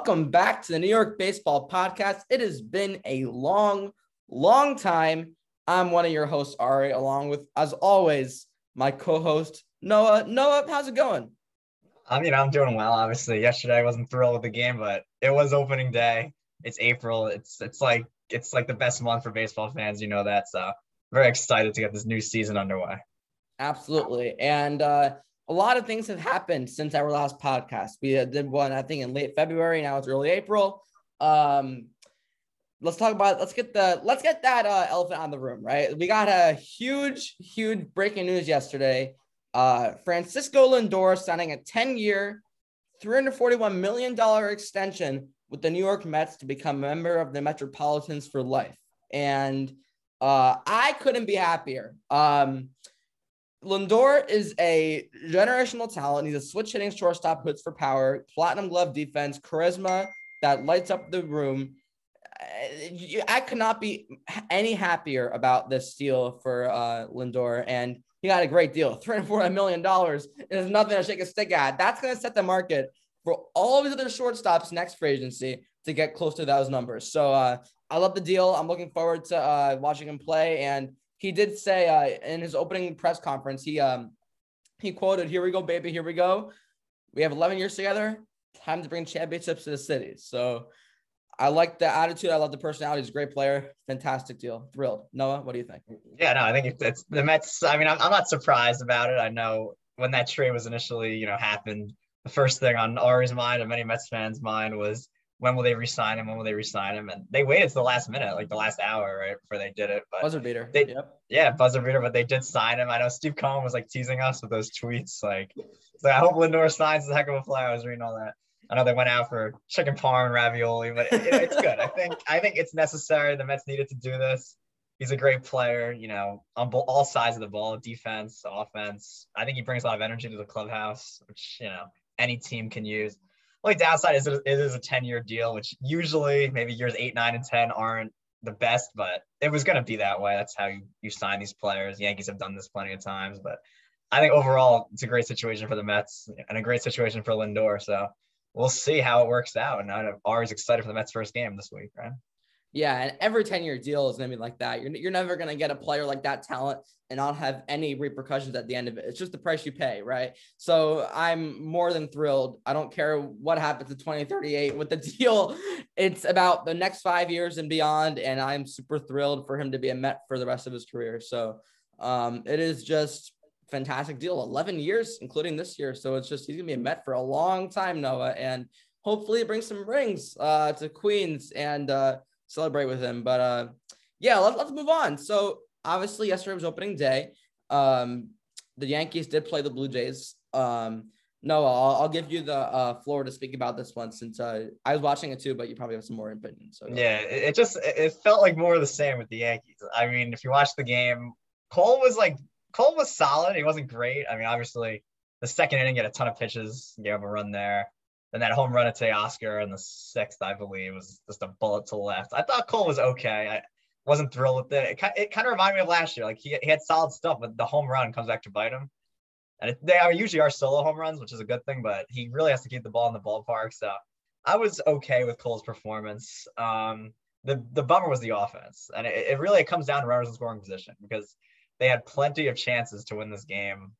welcome back to the New York Baseball Podcast. It has been a long, long time. I'm one of your hosts, Ari, along with, as always, my co-host Noah. Noah, how's it going? I mean, I'm doing well. Obviously, yesterday I wasn't thrilled with the game, but it was opening day. It's April. It's it's like it's like the best month for baseball fans. You know that. So very excited to get this new season underway. Absolutely, and uh, a lot of things have happened since our last podcast. We did one, I think, in late February. Now it's early April. Um, let's talk about let's get the let's get that uh, elephant on the room right we got a huge huge breaking news yesterday uh, francisco lindor signing a 10-year 341 million dollar extension with the new york mets to become a member of the metropolitans for life and uh, i couldn't be happier um, lindor is a generational talent he's a switch hitting shortstop hits for power platinum glove defense charisma that lights up the room I could not be any happier about this deal for uh, Lindor, and he got a great deal. Three hundred forty million dollars is nothing to shake a stick at. That's going to set the market for all of his other shortstops next free agency to get close to those numbers. So uh, I love the deal. I'm looking forward to uh, watching him play. And he did say uh, in his opening press conference, he um, he quoted, "Here we go, baby. Here we go. We have 11 years together. Time to bring championships to the city." So I like the attitude. I love the personality. He's a great player. Fantastic deal. Thrilled. Noah, what do you think? Yeah, no, I think it's the Mets. I mean, I'm, I'm not surprised about it. I know when that trade was initially, you know, happened, the first thing on Ari's mind and many Mets fans' mind was when will they resign him? When will they resign him? And they waited to the last minute, like the last hour, right, before they did it. But buzzer beater. They, yep. Yeah, buzzer beater, but they did sign him. I know Steve Cohen was like teasing us with those tweets, like, like I hope Lindor signs a heck of a player. I was reading all that. I know they went out for chicken parm and ravioli, but it, it's good. I think I think it's necessary. The Mets needed to do this. He's a great player, you know, on all sides of the ball, defense, offense. I think he brings a lot of energy to the clubhouse, which you know any team can use. Only downside is it is a 10 year deal, which usually maybe years eight, nine, and 10 aren't the best, but it was going to be that way. That's how you, you sign these players. Yankees have done this plenty of times, but I think overall it's a great situation for the Mets and a great situation for Lindor. So we'll see how it works out. And I'm always excited for the Mets' first game this week, right? Yeah, and every 10 year deal is going to be like that. You're, you're never going to get a player like that talent and not have any repercussions at the end of it. It's just the price you pay, right? So I'm more than thrilled. I don't care what happens to 2038 with the deal. It's about the next five years and beyond. And I'm super thrilled for him to be a Met for the rest of his career. So um, it is just fantastic deal 11 years including this year so it's just he's gonna be a met for a long time noah and hopefully bring some rings uh, to queens and uh, celebrate with him but uh, yeah let, let's move on so obviously yesterday was opening day um, the yankees did play the blue jays um, noah I'll, I'll, give you the uh, floor to speak about this one since uh, i was watching it too but you probably have some more opinion so yeah it just it felt like more of the same with the yankees i mean if you watch the game cole was like Cole was solid. He wasn't great. I mean, obviously, the second inning, get a ton of pitches, gave him a run there. Then that home run at Teoscar in the sixth, I believe, was just a bullet to the left. I thought Cole was okay. I wasn't thrilled with it. It, it kind of reminded me of last year. Like he, he had solid stuff, but the home run comes back to bite him. And it, they are usually are solo home runs, which is a good thing, but he really has to keep the ball in the ballpark. So I was okay with Cole's performance. Um, the the bummer was the offense, and it, it really it comes down to runners in scoring position because they had plenty of chances to win this game.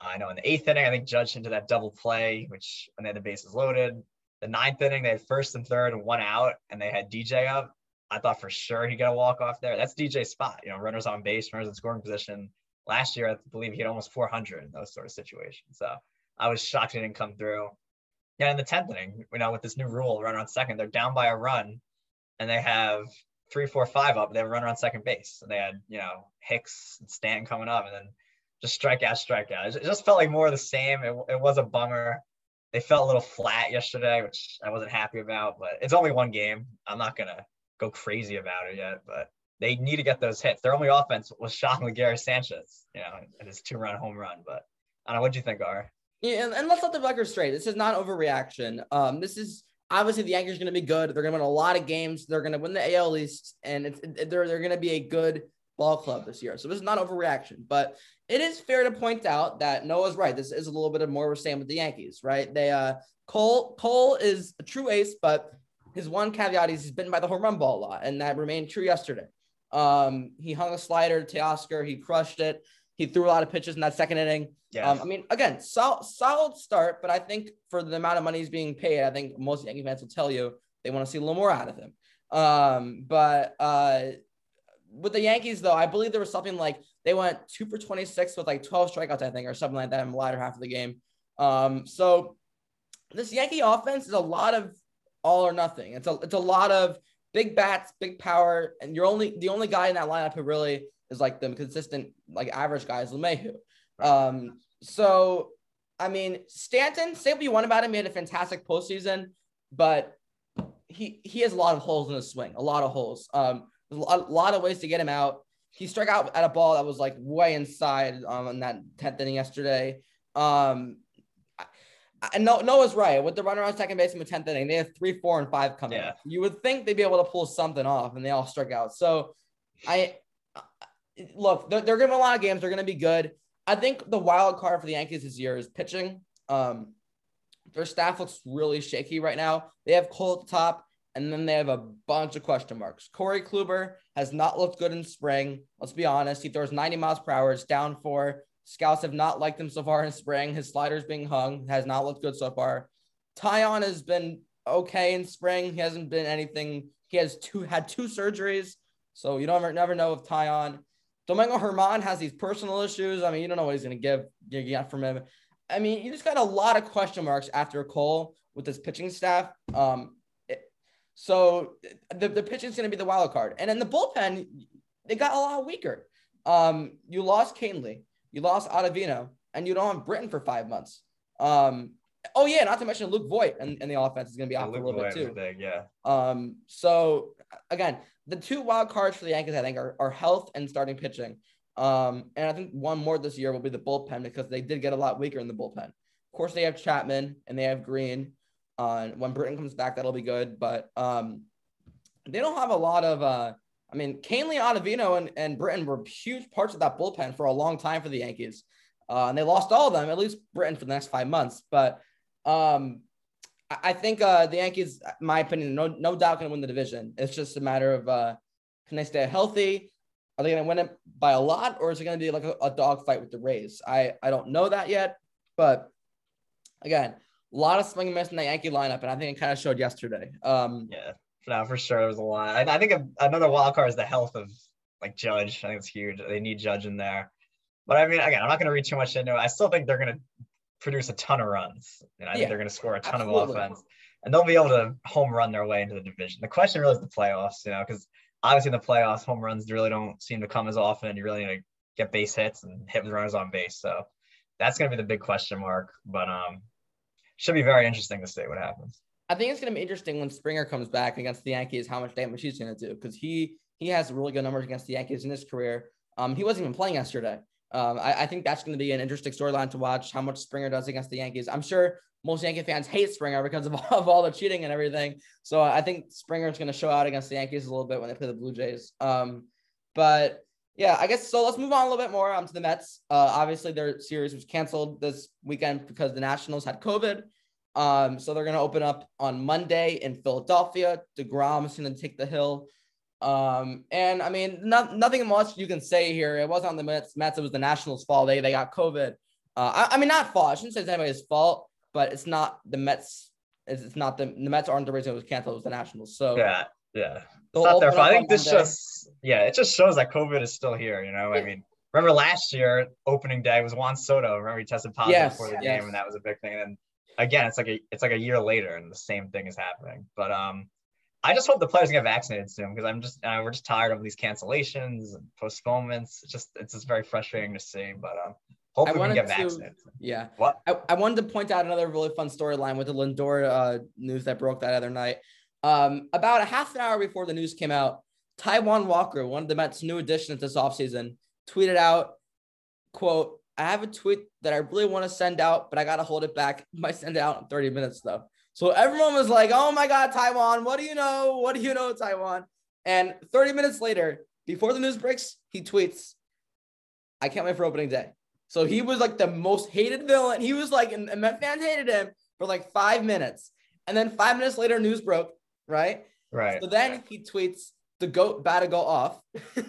I know in the eighth inning, I think Judge into that double play, which when they had the bases loaded. The ninth inning, they had first and third and one out, and they had DJ up. I thought for sure he got a walk off there. That's DJ's spot, you know, runners on base, runners in scoring position. Last year, I believe he had almost 400 in those sort of situations. So I was shocked he didn't come through. Yeah, in the 10th inning, you know, with this new rule, runner on second, they're down by a run and they have three, four, five up. They have a runner on second base. And they had, you know, Hicks and Stanton coming up and then just strikeout, strikeout. It just felt like more of the same. It, it was a bummer. They felt a little flat yesterday, which I wasn't happy about, but it's only one game. I'm not going to go crazy about it yet, but they need to get those hits. Their only offense was shockingly Gary Sanchez, you know, and his two run home run. But I don't know. What do you think, Gar? Yeah, and, and let's let the record straight. This is not overreaction. Um, this is obviously the Yankees are going to be good. They're going to win a lot of games. They're going to win the AL East, and it's, it, they're they're going to be a good ball club this year. So this is not overreaction, but it is fair to point out that Noah's right. This is a little bit of more we're saying with the Yankees, right? They uh Cole Cole is a true ace, but his one caveat is he's bitten by the home run ball a lot, and that remained true yesterday. Um, he hung a slider to Teoscar, he crushed it. He threw a lot of pitches in that second inning. Yeah. Um, I mean, again, sol- solid start, but I think for the amount of money he's being paid, I think most Yankee fans will tell you they want to see a little more out of him. Um, but uh, with the Yankees, though, I believe there was something like they went two for 26 with like 12 strikeouts, I think, or something like that in the latter half of the game. Um, so this Yankee offense is a lot of all or nothing. It's a it's a lot of big bats, big power, and you're only the only guy in that lineup who really is like the consistent, like average guy is LeMahieu. Um, so I mean, Stanton, say what you want about him, he had a fantastic postseason, but he he has a lot of holes in his swing, a lot of holes. Um, a lot, of ways to get him out. He struck out at a ball that was like way inside um, in that 10th inning yesterday. Um, and no, Noah's right. With the runner on second base in the 10th inning, they have three, four, and five coming. Yeah. You would think they'd be able to pull something off, and they all struck out. So I look, they're, they're going to win a lot of games. They're going to be good. I think the wild card for the Yankees this year is pitching. Um, their staff looks really shaky right now. They have Cole at the top, and then they have a bunch of question marks. Corey Kluber has not looked good in spring. Let's be honest. He throws 90 miles per hour. It's down four. Scouts have not liked him so far in spring. His slider's being hung, has not looked good so far. Taillon has been okay in spring. He hasn't been anything. He has two had two surgeries, so you don't ever never know if Taillon. Domingo Germán has these personal issues. I mean, you don't know what he's going to give you get from him. I mean, you just got a lot of question marks after Cole with his pitching staff. Um, so the, the pitching is going to be the wild card. And in the bullpen, they got a lot weaker. Um, you lost Kahnle. You lost Ottavino, and you don't have Britton for five months. Um, oh yeah, not to mention Luke Voit and, and the offense is going to be off yeah, a little Voit bit too. Big, yeah. Um, so again, the two wild cards for the Yankees, I think, are, are health and starting pitching. Um, and I think one more this year will be the bullpen because they did get a lot weaker in the bullpen. Of course, they have Chapman and they have Green. Uh, when Britton comes back, that'll be good. But um, they don't have a lot of uh, I mean, Kahnle, Ottavino, and, and Britton were huge parts of that bullpen for a long time for the Yankees. Uh, and they lost all of them, at least Britton for the next five months. But um, I think uh, the Yankees, my opinion, no, no doubt going to win the division. It's just a matter of uh, can they stay healthy? Are they going to win it by a lot, or is it going to be like a, a dogfight with the Rays? I, I don't know that yet. But again, a lot of swing and miss in the Yankee lineup, and I think it kind of showed yesterday. Um, yeah. No, for sure, it was a lot. I, I think another wild card is the health of like Judge. I think it's huge. They need Judge in there. But I mean, again, I'm not going to read too much into it. I still think they're going to produce a ton of runs, and I yeah, think they're going to score a ton absolutely. of offense, and they'll be able to home run their way into the division. The question really is the playoffs, you know, because obviously in the playoffs, home runs really don't seem to come as often. You really need to get base hits and hit with runners on base. So that's going to be the big question mark. But um, should be very interesting to see what happens. I think it's going to be interesting when Springer comes back against the Yankees, how much damage he's going to do because he he has really good numbers against the Yankees in his career. Um, he wasn't even playing yesterday. Um, I, I think that's going to be an interesting storyline to watch how much Springer does against the Yankees. I'm sure most Yankee fans hate Springer because of, of all the cheating and everything. So I think Springer is going to show out against the Yankees a little bit when they play the Blue Jays. Um, but yeah, I guess so. Let's move on a little bit more um, to the Mets. Uh, obviously, their series was canceled this weekend because the Nationals had COVID. Um, so they're going to open up on Monday in Philadelphia. DeGrom is going to take the hill. Um, and I mean, not, nothing much you can say here. It wasn't on the Mets. Mets. It was the Nationals' fault. They they got COVID. Uh, I, I mean, not fault. I shouldn't say it's anybody's fault, but it's not the Mets. It's, it's not the the Mets aren't the reason it was canceled. It was the Nationals. So yeah, yeah. It's not their fault. I think this Monday. just yeah, it just shows that COVID is still here. You know, yeah. I mean, remember last year opening day was Juan Soto. Remember he tested positive yes, before the yes. game, and that was a big thing. And then again, it's like a it's like a year later, and the same thing is happening. But um, I just hope the players get vaccinated soon because I'm just uh, we're just tired of these cancellations and postponements. It's just it's just very frustrating to see. But um, hopefully we can get vaccinated. To, yeah. What? I, I wanted to point out another really fun storyline with the Lindor uh, news that broke that other night. Um, about a half an hour before the news came out, Taijuan Walker, one of the Mets' new additions this offseason, tweeted out, quote, I have a tweet that I really want to send out, but I got to hold it back. Might send it out in 30 minutes though. So everyone was like, oh my God, Taijuan, what do you know? What do you know, Taijuan? And 30 minutes later, before the news breaks, he tweets, "I can't wait for opening day." So he was like the most hated villain. He was like, and Met fans hated him for like five minutes, and then five minutes later, news broke. Right. Right. So then he tweets, "The goat to go off."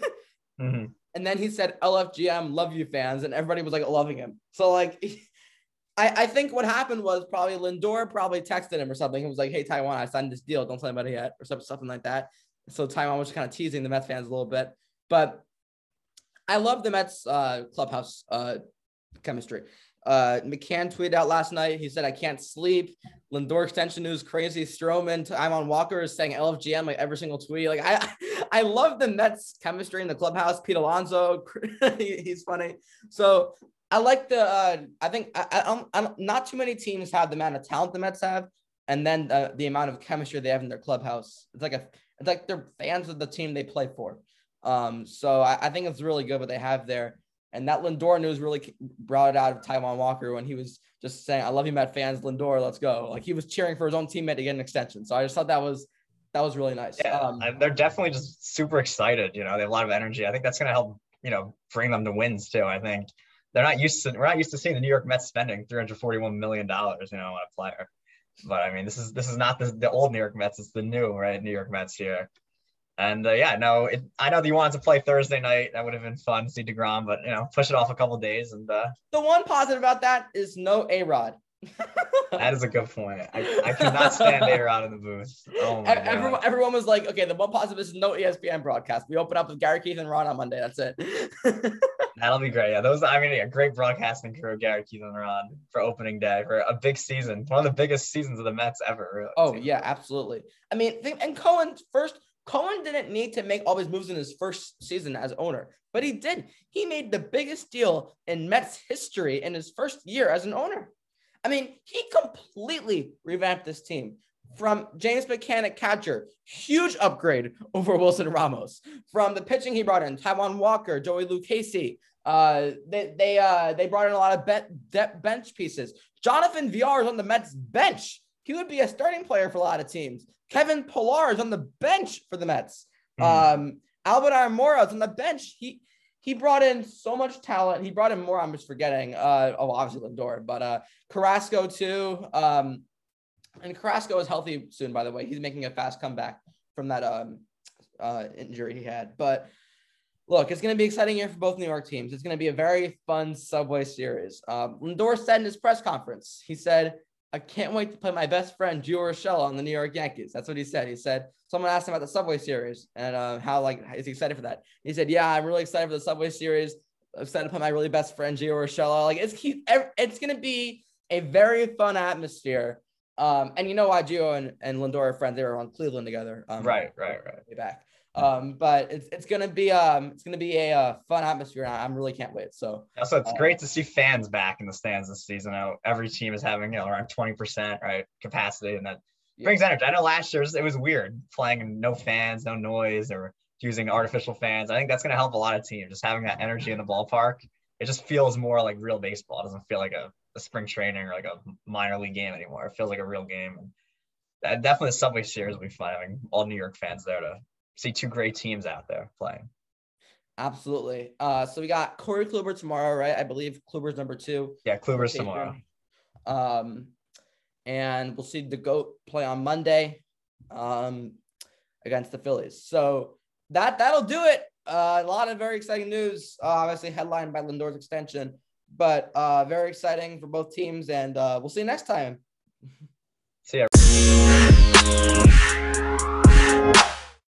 Mhm. And then he said, LFGM, love you fans. And everybody was like loving him. So, like, I, I think what happened was probably Lindor probably texted him or something. He was like, hey, Taijuan, I signed this deal. Don't tell anybody yet, or something, something like that. So, Taijuan was kind of teasing the Mets fans a little bit. But I love the Mets uh, clubhouse uh, chemistry. Uh, McCann tweeted out last night. He said, I can't sleep. Lindor extension news crazy. Stroman, I'm on Walker is saying LFGM like every single tweet. Like I, I love the Mets chemistry in the clubhouse. Pete Alonso, he's funny. So I like the. Uh, I think I, I, I'm, I'm not too many teams have the amount of talent the Mets have, and then the, the amount of chemistry they have in their clubhouse. It's like a, it's like they're fans of the team they play for. Um, so I, I think it's really good what they have there. And that Lindor news really brought it out of Taijuan Walker when he was just saying, "I love you, Met fans. Lindor, let's go!" Like he was cheering for his own teammate to get an extension. So I just thought that was that was really nice. Yeah, Um, they're definitely just super excited. You know, they have a lot of energy. I think that's going to help. You know, bring them to wins too. I think they're not used to. We're not used to seeing the New York Mets spending 341 million dollars. You know, on a player. But I mean, this is this is not the, the old New York Mets. It's the new right New York Mets here. And uh, yeah, no, it, I know that you wanted to play Thursday night. That would have been fun to see Degrom, but you know, push it off a couple days, and uh, the one positive about that is no A Rod. that is a good point. I, I cannot stand A Rod in the booth. Oh my God. everyone, everyone was like, okay, the one positive is no ESPN broadcast. We open up with Gary Keith and Ron on Monday. That's it. That'll be great. Yeah, those. I mean, yeah, great broadcasting crew, Gary Keith and Ron for opening day for a big season, one of the biggest seasons of the Mets ever. Really. oh yeah, absolutely. I mean, and Cohen first. Cohen didn't need to make all these moves in his first season as owner, but he did. He made the biggest deal in Mets history in his first year as an owner. I mean, he completely revamped this team from James McCann catcher, huge upgrade over Wilson Ramos. From the pitching he brought in, Taijuan Walker, Joey Lucchesi. Uh, they they uh they brought in a lot of bench pieces. Jonathan Villar is on the Mets bench. He would be a starting player for a lot of teams. Kevin Pillar is on the bench for the Mets. Mhm. Um, Albert Almora is on the bench. He he brought in so much talent. He brought in more. I'm just forgetting. Uh, oh, obviously Lindor, but uh, Carrasco too. Um, and Carrasco is healthy soon. By the way, he's making a fast comeback from that um uh injury he had. But look, it's going to be exciting year for both New York teams. It's going to be a very fun Subway Series. Um, Lindor said in his press conference, he said, "I can't wait to play my best friend Gio Urshela on the New York Yankees." That's what he said. He said someone asked him about the Subway Series and uh, how like is he excited for that. He said, "Yeah, I'm really excited for the Subway Series. I'm excited to play my really best friend Gio Urshela. Like it's he, it's going to be a very fun atmosphere." Um, and you know why Gio and, and Lindor are friends? They were on Cleveland together. Um, Right, right, right. way back. Um, but it's it's gonna be um it's gonna be a uh, fun atmosphere. and I I'm really can't wait. So Also, it's Uh, great to see fans back in the stands this season. I know every team is having you know around 20% right capacity, and that Yeah. brings energy. I know last year it was weird playing no fans, no noise, or using artificial fans. I think that's going to help a lot of teams just having that energy in the ballpark. It just feels more like real baseball. It doesn't feel like a, a spring training or like a minor league game anymore. It feels like a real game. And definitely the Subway Series will be fun having all New York fans there to see two great teams out there playing. absolutely. Uh, so we got Corey Kluber tomorrow, right? I believe Kluber's number two. Yeah, Kluber's tomorrow. Um, and we'll see the goat play on Monday, um, against the Phillies. So that that'll do it. Uh, a lot of very exciting news. Uh, obviously headlined by Lindor's extension, but uh, very exciting for both teams. And uh, we'll see you next time.